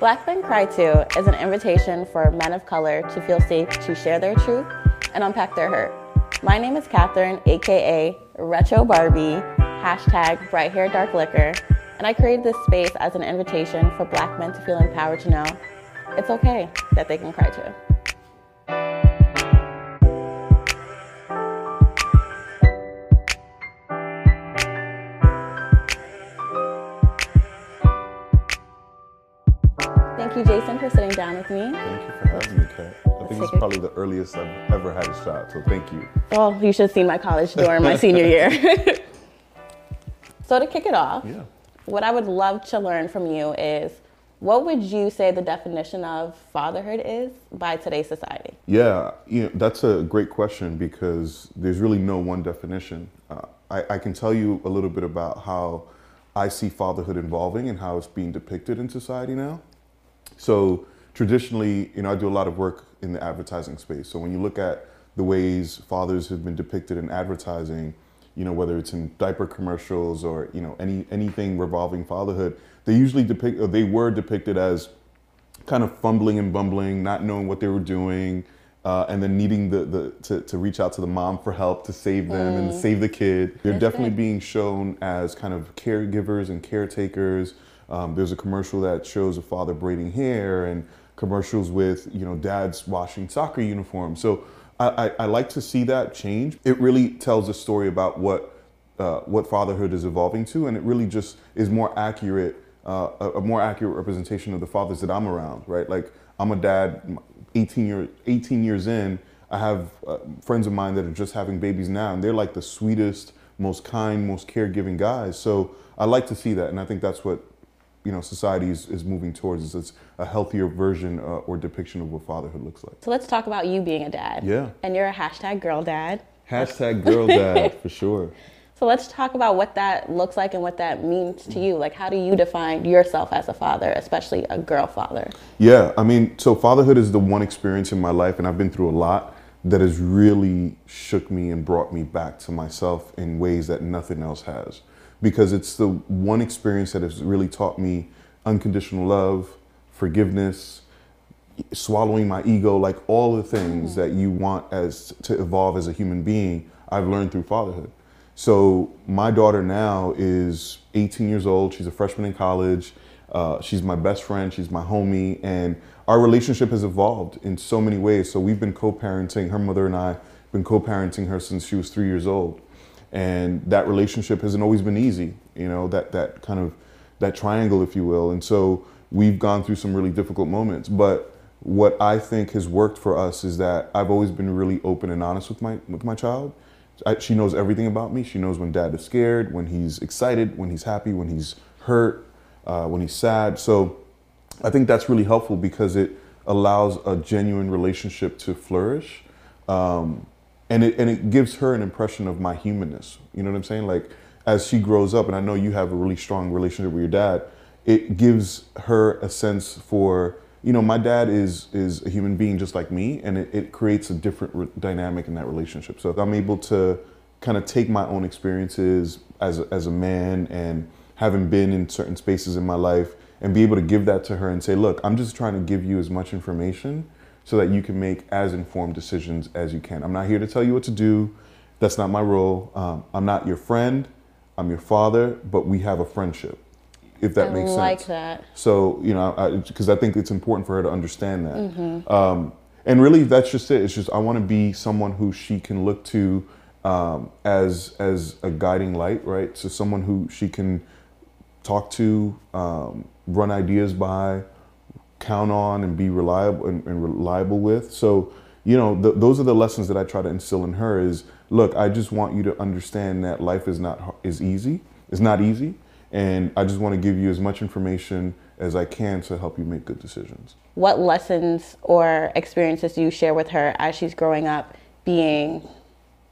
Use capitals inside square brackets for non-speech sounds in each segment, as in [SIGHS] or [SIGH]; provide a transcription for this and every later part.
Black Men Cry Too is an invitation for men of color to feel safe to share their truth and unpack their hurt. My name is Catherine, aka Retro Barbie, hashtag bright hair dark liquor, and I created this space as an invitation for black men to feel empowered to know it's okay that they can cry too. For sitting down with me. Thank you for having me, Kat. I think it's probably the earliest I've ever had a shot, so thank you. Oh, you should have seen my college dorm my senior year. [LAUGHS] [LAUGHS] so to kick it off, Yeah. what I would love to learn from you is what would you say the definition of fatherhood is by today's society? Yeah, you know, that's a great question because there's really no one definition. Uh, I, I can tell you a little bit about how I see fatherhood evolving and how it's being depicted in society now. So traditionally, you know, I do a lot of work in the advertising space. So when you look at the ways fathers have been depicted in advertising, you know, whether it's in diaper commercials or you know any anything revolving fatherhood, they usually depict or they were depicted as kind of fumbling and bumbling, not knowing what they were doing, uh, and then needing the, the to, to reach out to the mom for help to save them and save the kid. They're That's definitely good. being shown as kind of caregivers and caretakers. Um, there's a commercial that shows a father braiding hair and commercials with you know dads washing soccer uniforms. So I, I, I like to see that change. It really tells a story about what uh, what fatherhood is evolving to, and it really just is more accurate, uh, a, a more accurate representation of the fathers that I'm around, right? Like I'm a dad, 18 year 18 years in. I have uh, friends of mine that are just having babies now, and they're like the sweetest, most kind, most caregiving guys. So I like to see that, and I think that's what you know society is, is moving towards. Is it's a healthier version uh, or depiction of what fatherhood looks like. So let's talk about you being a dad. Yeah. And you're a hashtag girl dad. Hashtag girl dad [LAUGHS] for sure. So let's talk about what that looks like and what that means to you. Like, how do you define yourself as a father, especially a girl father? Yeah, I mean, so fatherhood is the one experience in my life, and I've been through a lot that has really shook me and brought me back to myself in ways that nothing else has. Because it's the one experience that has really taught me unconditional love, forgiveness, swallowing my ego, like all the things that you want as to evolve as a human being, I've learned through fatherhood. So my daughter now is 18 years old. She's a freshman in college. Uh, she's my best friend. She's my homie, and our relationship has evolved in so many ways. So we've been co-parenting. Her mother and I have been co-parenting her since she was three years old, and that relationship hasn't always been easy. You know that that kind of that triangle, if you will. And so we've gone through some really difficult moments, but what I think has worked for us is that I've always been really open and honest with my with my child. I, she knows everything about me. She knows when dad is scared, when he's excited, when he's happy, when he's hurt, uh, when he's sad. So I think that's really helpful because it allows a genuine relationship to flourish. Um, and it, and it gives her an impression of my humanness. You know what I'm saying? Like as she grows up, and I know you have a really strong relationship with your dad, it gives her a sense for you know my dad is is a human being just like me, and it, it creates a different re- dynamic in that relationship. So if I'm able to kind of take my own experiences as a, as a man and having been in certain spaces in my life and be able to give that to her and say, look, I'm just trying to give you as much information so that you can make as informed decisions as you can. I'm not here to tell you what to do. That's not my role. Um, I'm not your friend. I'm your father, but we have a friendship, if that makes sense. I makes like sense. that. So, you know, because I, think it's important for her to understand that. Um, and really, that's just it. It's just I want to be someone who she can look to um, as as a guiding light, right? So someone who she can talk to, um, run ideas by, count on, and be reliable and, and reliable with. So, you know, th- those are the lessons that I try to instill in her. Is look, I just want you to understand that life is not is easy. It's not easy, and I just want to give you as much information as I can to help you make good decisions. What lessons or experiences do you share with her as she's growing up being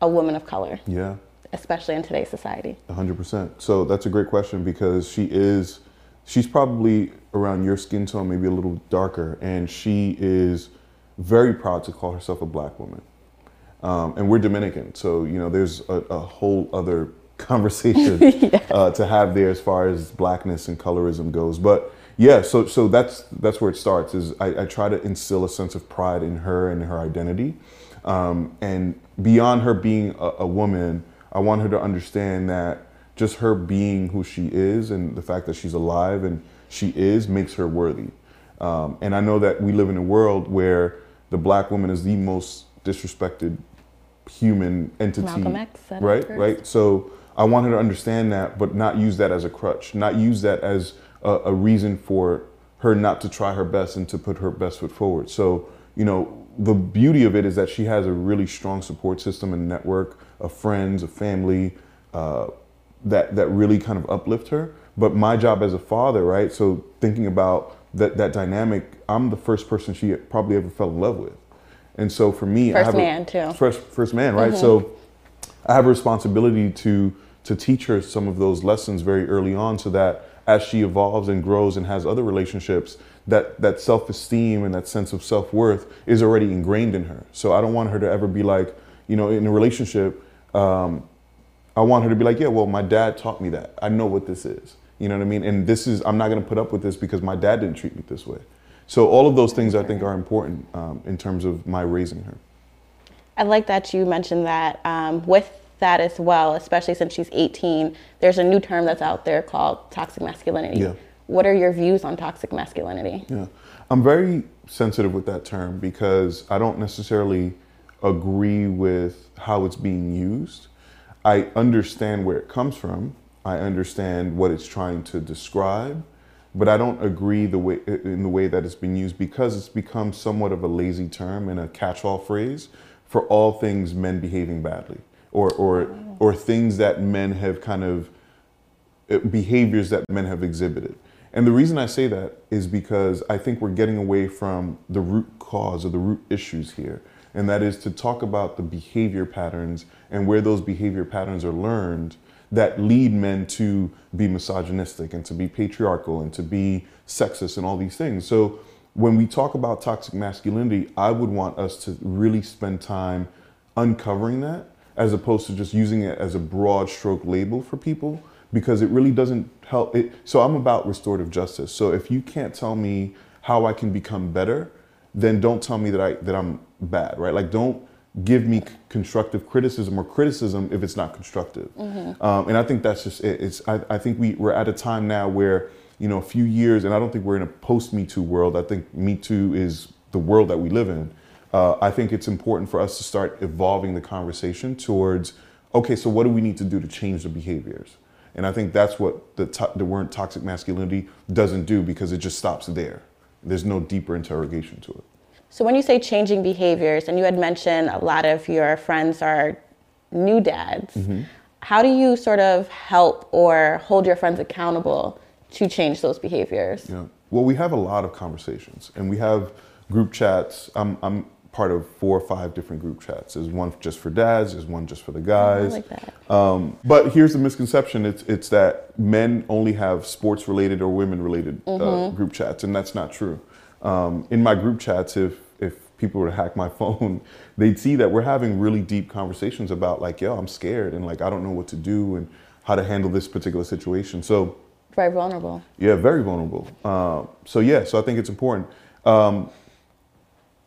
a woman of color, Yeah. especially in today's society? Hundred percent. So that's a great question because she is, she's probably around your skin tone, maybe a little darker, and she is very proud to call herself a black woman. Um, and we're Dominican, so you know there's a, a whole other [LAUGHS] conversation [LAUGHS] uh, to have there as far as blackness and colorism goes. But Yeah, so so that's that's where it starts. Is I, I try to instill a sense of pride in her and her identity, um, and beyond her being a, a woman, I want her to understand that just her being who she is and the fact that she's alive and she is makes her worthy. Um, and I know that we live in a world where the black woman is the most disrespected human entity. Malcolm X said it right, right. So I want her to understand that, but not use that as a crutch, not use that as a, a reason for her not to try her best and to put her best foot forward. So, you know, the beauty of it is that she has a really strong support system and network of friends, of family, uh, that that really kind of uplift her. But my job as a father, right? So thinking about that that dynamic, I'm the first person she probably ever fell in love with, and so for me, I First have a- man, too. First first man, right? So I have a responsibility to to teach her some of those lessons very early on, so that as she evolves and grows and has other relationships, that that self esteem and that sense of self worth is already ingrained in her. So I don't want her to ever be like, you know, in a relationship. Um, I want her to be like, yeah, well, my dad taught me that. I know what this is. You know what I mean? And this is, I'm not going to put up with this because my dad didn't treat me this way. So all of those things I think are important um, in terms of my raising her. I like that you mentioned that um, with that as well, especially since she's 18, there's a new term that's out there called toxic masculinity. Yeah. What are your views on toxic masculinity? Yeah. I'm very sensitive with that term because I don't necessarily agree with how it's being used. I understand where it comes from. I understand what it's trying to describe, but I don't agree the way in the way that it's been used because it's become somewhat of a lazy term and a catch-all phrase for all things men behaving badly or or or things that men have kind of uh, behaviors that men have exhibited. And the reason I say that is because I think we're getting away from the root cause or the root issues here. And that is to talk about the behavior patterns and where those behavior patterns are learned that lead men to be misogynistic and to be patriarchal and to be sexist and all these things. So when we talk about toxic masculinity, I would want us to really spend time uncovering that as opposed to just using it as a broad stroke label for people because it really doesn't help it so i'm about restorative justice so if you can't tell me how i can become better then don't tell me that i that i'm bad right? Like don't give me c- constructive criticism or criticism if it's not constructive. Um, and i think that's just it. It's I, I think we, we're at a time now where you know a few years and i don't think we're in a post me too world. I think me too is the world that we live in. Uh, I think it's important for us to start evolving the conversation towards, okay, so what do we need to do to change the behaviors? And I think that's what the, to- the word toxic masculinity doesn't do because it just stops there. There's no deeper interrogation to it. So when you say changing behaviors, and you had mentioned a lot of your friends are new dads, Mm-hmm. how do you sort of help or hold your friends accountable to change those behaviors? Yeah. Well, we have a lot of conversations, and we have group chats. I'm, I'm part of four or five different group chats. There's one just for dads. There's one just for the I guys. like that. Um, but here's the misconception: it's it's that men only have sports related or women related uh, group chats, and that's not true. Um, in my group chats, if if people were to hack my [LAUGHS] phone, they'd see that we're having really deep conversations about like, yo, I'm scared, and like I don't know what to do, and how to handle this particular situation. So Very vulnerable. yeah, very vulnerable. Um, so yeah, so I think it's important. Um,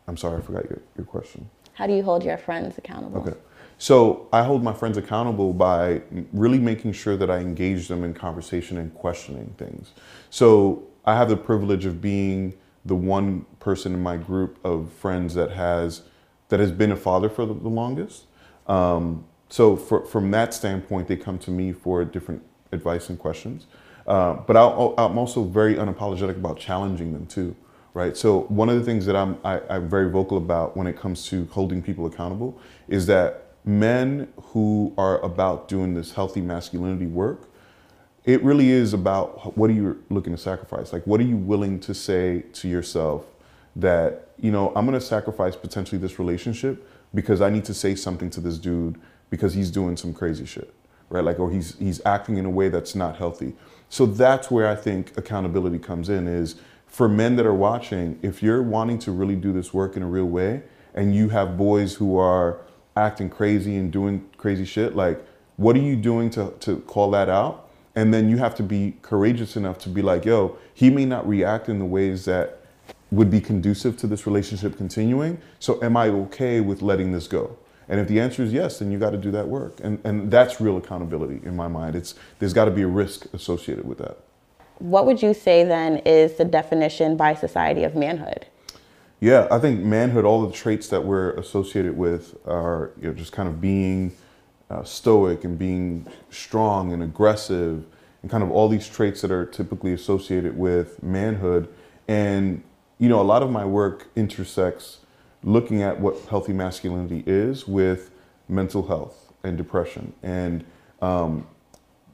I'm sorry, I forgot your, your question. How do you hold your friends accountable? Okay. So I hold my friends accountable by really making sure that I engage them in conversation and questioning things. So I have the privilege of being the one person in my group of friends that has that has been a father for the, the longest. Um, so for, from that standpoint, they come to me for different advice and questions. Uh, but I'll, I'm also very unapologetic about challenging them too, right? So one of the things that I'm I, I'm very vocal about when it comes to holding people accountable is that men who are about doing this healthy masculinity work, it really is about what are you looking to sacrifice? Like, what are you willing to say to yourself that, you know, I'm going to sacrifice potentially this relationship because I need to say something to this dude because he's doing some crazy shit, right? Like, or he's, he's acting in a way that's not healthy. So that's where I think accountability comes in is for men that are watching, if you're wanting to really do this work in a real way and you have boys who are acting crazy and doing crazy shit, like, what are you doing to, to call that out? And then you have to be courageous enough to be like, yo, he may not react in the ways that would be conducive to this relationship continuing. So am I okay with letting this go? And if the answer is yes, then you got to do that work. And, and that's real accountability in my mind. It's, there's got to be a risk associated with that. What would you say then is the definition by society of manhood? Yeah, I think manhood, all the traits that we're associated with are you know, just kind of being uh, stoic and being strong and aggressive and kind of all these traits that are typically associated with manhood. And, you know, a lot of my work intersects looking at what healthy masculinity is with mental health and depression. And um,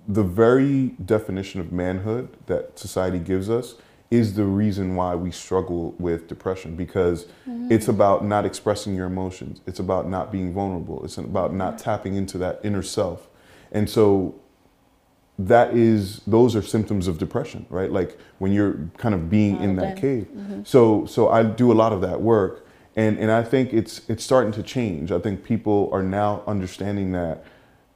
the very definition of manhood that society gives us is the reason why we struggle with depression because mm-hmm. it's about not expressing your emotions. It's about not being vulnerable. It's about not tapping into that inner self. And so that is those are symptoms of depression, right? Like when you're kind of being in that cave. Mm-hmm. So so I do a lot of that work and and I think it's it's starting to change. I think people are now understanding that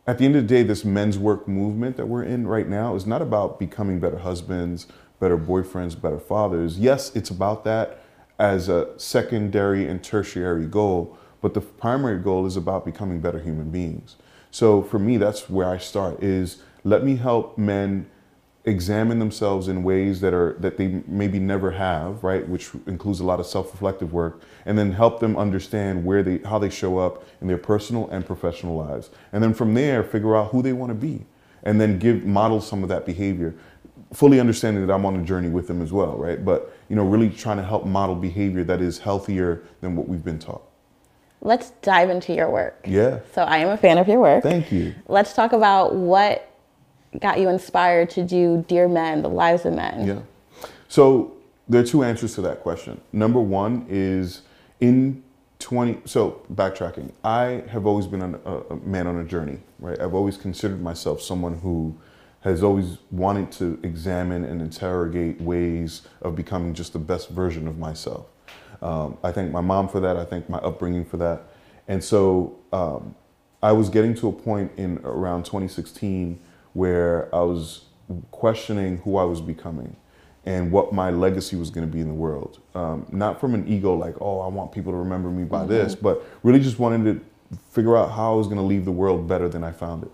at the end of the day, this men's work movement that we're in right now is not about becoming better husbands, better boyfriends, better fathers. Yes, it's about that as a secondary and tertiary goal, but the primary goal is about becoming better human beings. So for me, that's where I start is let me help men examine themselves in ways that are that they maybe never have right? Which includes a lot of self-reflective work and then help them understand where they how they show up in their personal and professional lives. And then from there figure out who they want to be and then give model some of that behavior. Fully understanding that I'm on a journey with them as well right? But you know really trying to help model behavior that is healthier than what we've been taught. Let's dive into your work. Yeah. So I am a fan of your work. Thank you. Let's talk about what got you inspired to do Dear Men, The Lives of Men? Yeah. So there are two answers to that question. Number one is in 20, so backtracking, I have always been a, a man on a journey, right? I've always considered myself someone who has always wanted to examine and interrogate ways of becoming just the best version of myself. Um, I thank my mom for that. I thank my upbringing for that. And so um, I was getting to a point in around 2016 where I was questioning who I was becoming and what my legacy was going to be in the world. Um, not from an ego like, oh, I want people to remember me by mm-hmm. this, but really just wanting to figure out how I was going to leave the world better than I found it.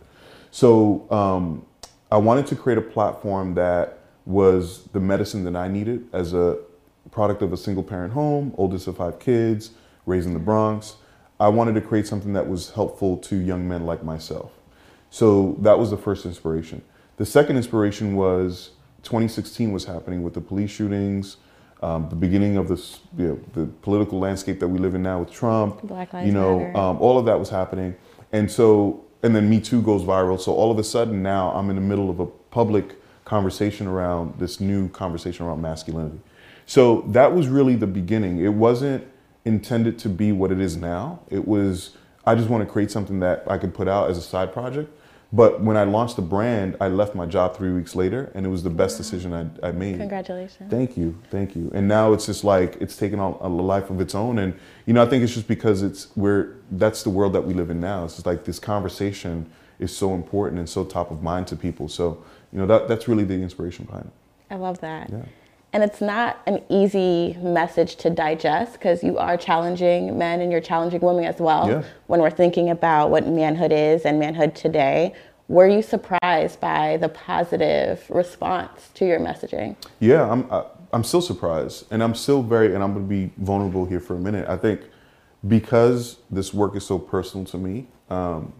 So um, I wanted to create a platform that was the medicine that I needed as a product of a single parent home, oldest of five kids, raised in the Bronx. I wanted to create something that was helpful to young men like myself. So that was the first inspiration. The second inspiration was 2016 was happening with the police shootings, um, the beginning of this, you know, the political landscape that we live in now with Trump. Black Lives you know, um, all of that was happening, and so and then Me Too goes viral. So all of a sudden now I'm in the middle of a public conversation around this new conversation around masculinity. So that was really the beginning. It wasn't intended to be what it is now. It was I just want to create something that I could put out as a side project. But when I launched the brand, I left my job three weeks later, and it was the best decision I, I made. Congratulations. Thank you, thank you. And now it's just like it's taken on a life of its own, and you know I think it's just because it's we're that's the world that we live in now. It's just like this conversation is so important and so top of mind to people. So you know that that's really the inspiration behind it. I love that. Yeah. And it's not an easy message to digest because you are challenging men and you're challenging women as well. Yeah. When we're thinking about what manhood is and manhood today, were you surprised by the positive response to your messaging? Yeah, I'm. I, am i am still surprised, and I'm still very. And I'm going to be vulnerable here for a minute. I think because this work is so personal to me, um,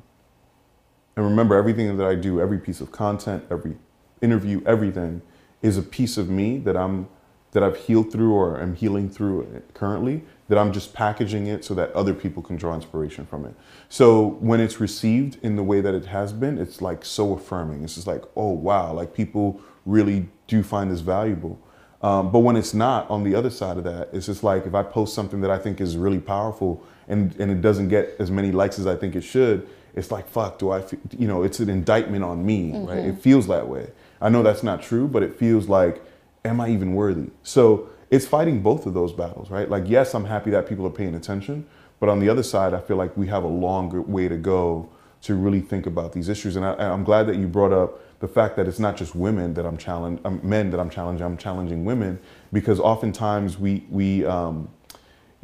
and remember everything that I do, every piece of content, every interview, everything is a piece of me that I'm that I've healed through or am healing through currently that I'm just packaging it so that other people can draw inspiration from it. So when it's received in the way that it has been, it's like so affirming. It's just like, oh wow, like people really do find this valuable. Um, but when it's not, on the other side of that, it's just like if I post something that I think is really powerful and, and it doesn't get as many likes as I think it should, it's like, fuck, do I, you know, it's an indictment on me, mm-hmm. right? It feels that way. I know that's not true, but it feels like, am I even worthy? So it's fighting both of those battles, right? Like, yes, I'm happy that people are paying attention, but on the other side, I feel like we have a longer way to go to really think about these issues. And I, I'm glad that you brought up the fact that it's not just women that I'm challenging, um, men that I'm challenging. I'm challenging women because oftentimes we we um,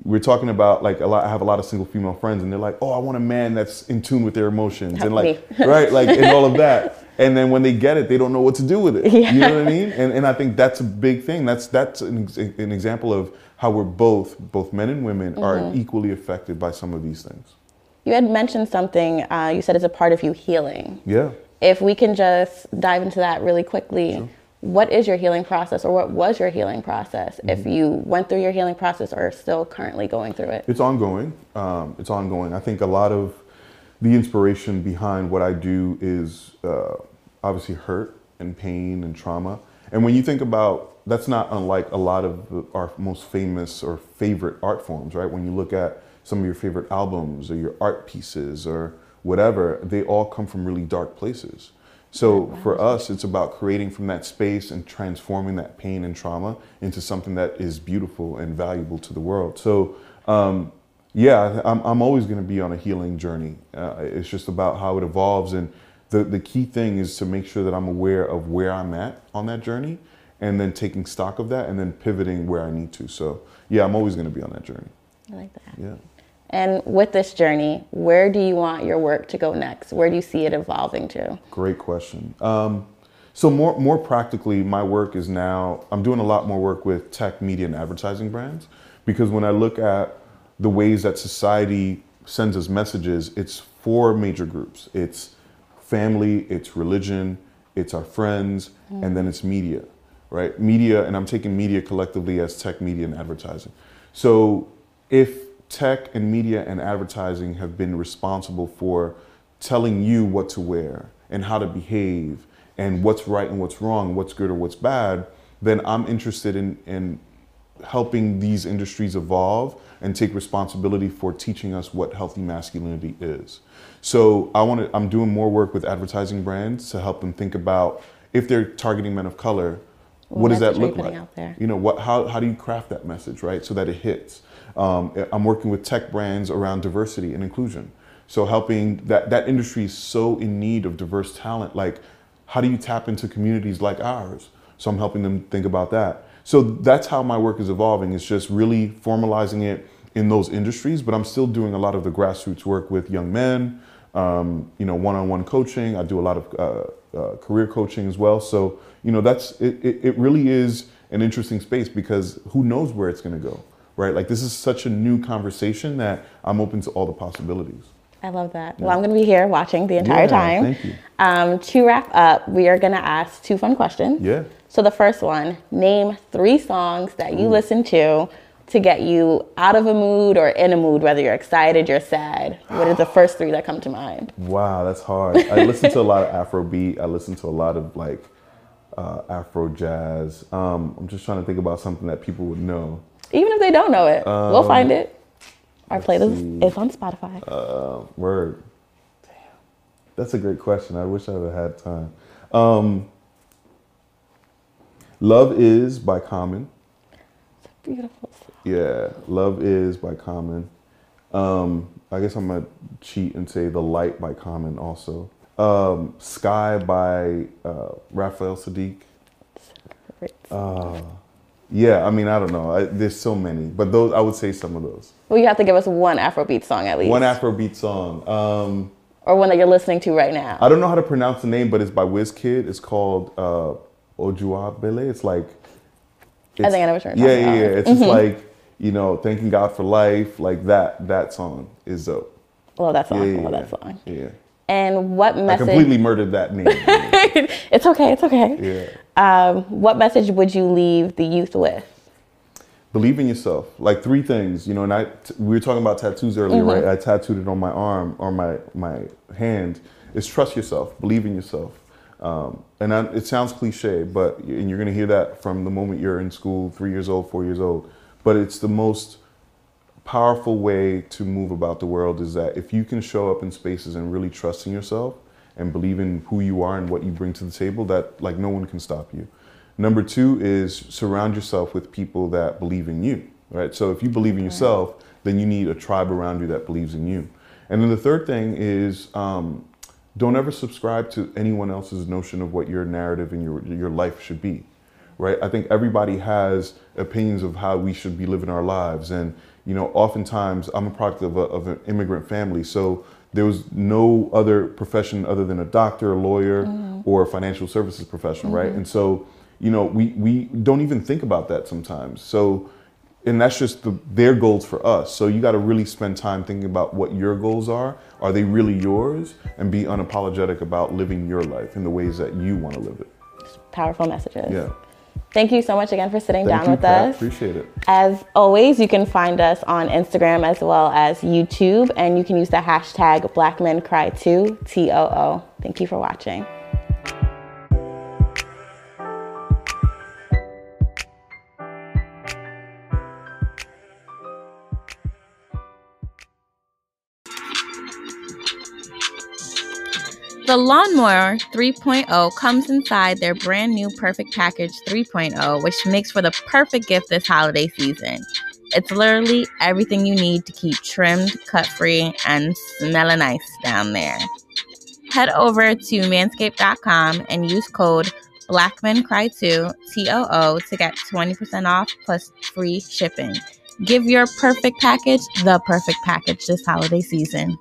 we're talking about like a lot. I have a lot of single female friends, and they're like, "Oh, I want a man that's in tune with their emotions and like [LAUGHS] right, like and all of that." And then when they get it, they don't know what to do with it. Yeah. You know what I mean? And and I think that's a big thing. That's that's an, an example of how we're both both men and women mm-hmm. are equally affected by some of these things. You had mentioned something. Uh, you said it's a part of you healing. Yeah. If we can just dive into that really quickly. Sure what is your healing process or what was your healing process mm-hmm. if you went through your healing process or are still currently going through it it's ongoing um, it's ongoing i think a lot of the inspiration behind what i do is uh, obviously hurt and pain and trauma. And when you think about that's not unlike a lot of our most famous or favorite art forms right? When you look at some of your favorite albums or your art pieces or whatever they all come from really dark places. So for us, it's about creating from that space and transforming that pain and trauma into something that is beautiful and valuable to the world. So um, yeah, I'm, I'm always going to be on a healing journey. Uh, it's just about how it evolves. And the, the key thing is to make sure that I'm aware of where I'm at on that journey and then taking stock of that and then pivoting where I need to. So yeah, I'm always going to be on that journey. I like that. Yeah. And with this journey, where do you want your work to go next? Where do you see it evolving to? Great question. Um, so more more practically, my work is now I'm doing a lot more work with tech, media, and advertising brands because when I look at the ways that society sends us messages, it's four major groups. It's family, it's religion, it's our friends, mm. and then it's media, right? Media, and I'm taking media collectively as tech, media, and advertising. So if tech and media and advertising have been responsible for telling you what to wear and how to behave and what's right and what's wrong, what's good or what's bad, then I'm interested in, in helping these industries evolve and take responsibility for teaching us what healthy masculinity is. So I want to I'm doing more work with advertising brands to help them think about if they're targeting men of color, what, what does that look like? You know, what how how do you craft that message, right? So that it hits. Um, I'm working with tech brands around diversity and inclusion. So helping that that industry is so in need of diverse talent. Like, how do you tap into communities like ours? So I'm helping them think about that. So that's how my work is evolving. It's just really formalizing it in those industries, but I'm still doing a lot of the grassroots work with young men. Um, you know, one-on-one coaching. I do a lot of uh, uh, career coaching as well. So you know, that's it, it, it really is an interesting space because who knows where it's going to go right? Like this is such a new conversation that I'm open to all the possibilities. I love that. Yeah. Well, I'm going to be here watching the entire yeah, time. Thank you. Um, to wrap up, we are going to ask two fun questions. Yeah. So the first one, name three songs that you Ooh. listen to to get you out of a mood or in a mood, whether you're excited, you're sad. What are the [SIGHS] first three that come to mind? Wow, that's hard. I listen to a lot of Afrobeat. I listen to a lot of like uh, Afro jazz. Um, I'm just trying to think about something that people would know. Even if they don't know it, um, we'll find it. Our playlist is on Spotify. Uh, word. Damn. That's a great question. I wish I would have had time. Um, Love Is by Common. It's a beautiful song. Yeah. Love Is by Common. Um, I guess I'm going to cheat and say The Light by Common also. Um, Sky by uh, Raphael Saadiq. Uh, yeah, I mean, I don't know. I, there's so many, but those I would say some of those. Well, you have to give us one Afrobeat song at least. One Afrobeat song. Um, or one that you're listening to right now. I don't know how to pronounce the name, but it's by Wizkid. It's called uh, Ojubale. It's like. It's, I think I know what you're yeah, yeah, yeah, yeah. It's mm-hmm. just like you know, thanking God for life. Like that. That song is dope. Love that song. Yeah, yeah, Love that song. Yeah. And what message? I completely murdered that name. [LAUGHS] it's okay. It's okay. Yeah. Um, what message would you leave the youth with? Believe in yourself. Like three things, you know. And I, t- we were talking about tattoos earlier, mm-hmm. right? I tattooed it on my arm or my my hand. Is trust yourself. Believe in yourself. Um, and I, it sounds cliche, but and you're going to hear that from the moment you're in school, three years old, four years old. But it's the most powerful way to move about the world is that if you can show up in spaces and really trust in yourself and believe in who you are and what you bring to the table, that like no one can stop you. Number two is surround yourself with people that believe in you, right? So if you believe in yourself, then you need a tribe around you that believes in you. And then the third thing is um, don't ever subscribe to anyone else's notion of what your narrative and your your life should be, right? I think everybody has opinions of how we should be living our lives, and you know, oftentimes I'm a product of, a, of an immigrant family, so there was no other profession other than a doctor, a lawyer, mm-hmm. or a financial services professional, mm-hmm. right? And so, you know, we we don't even think about that sometimes. So and that's just the, their goals for us. So you got to really spend time thinking about what your goals are. Are they really yours? And be unapologetic about living your life in the ways that you want to live it. Powerful messages. Yeah. Thank you so much again for sitting Thank down you, with Pat. us. Appreciate it. As always, you can find us on Instagram as well as YouTube, and you can use the hashtag Black Men Cry Too, T O O. Thank you for watching. The Lawnmower 3.0 comes inside their brand new Perfect Package 3.0, which makes for the perfect gift this holiday season. It's literally everything you need to keep trimmed, cut free, and smelling nice down there. Head over to manscaped.com and use code BlackmanCry2 TOO to get 20% off plus free shipping. Give your perfect package the perfect package this holiday season.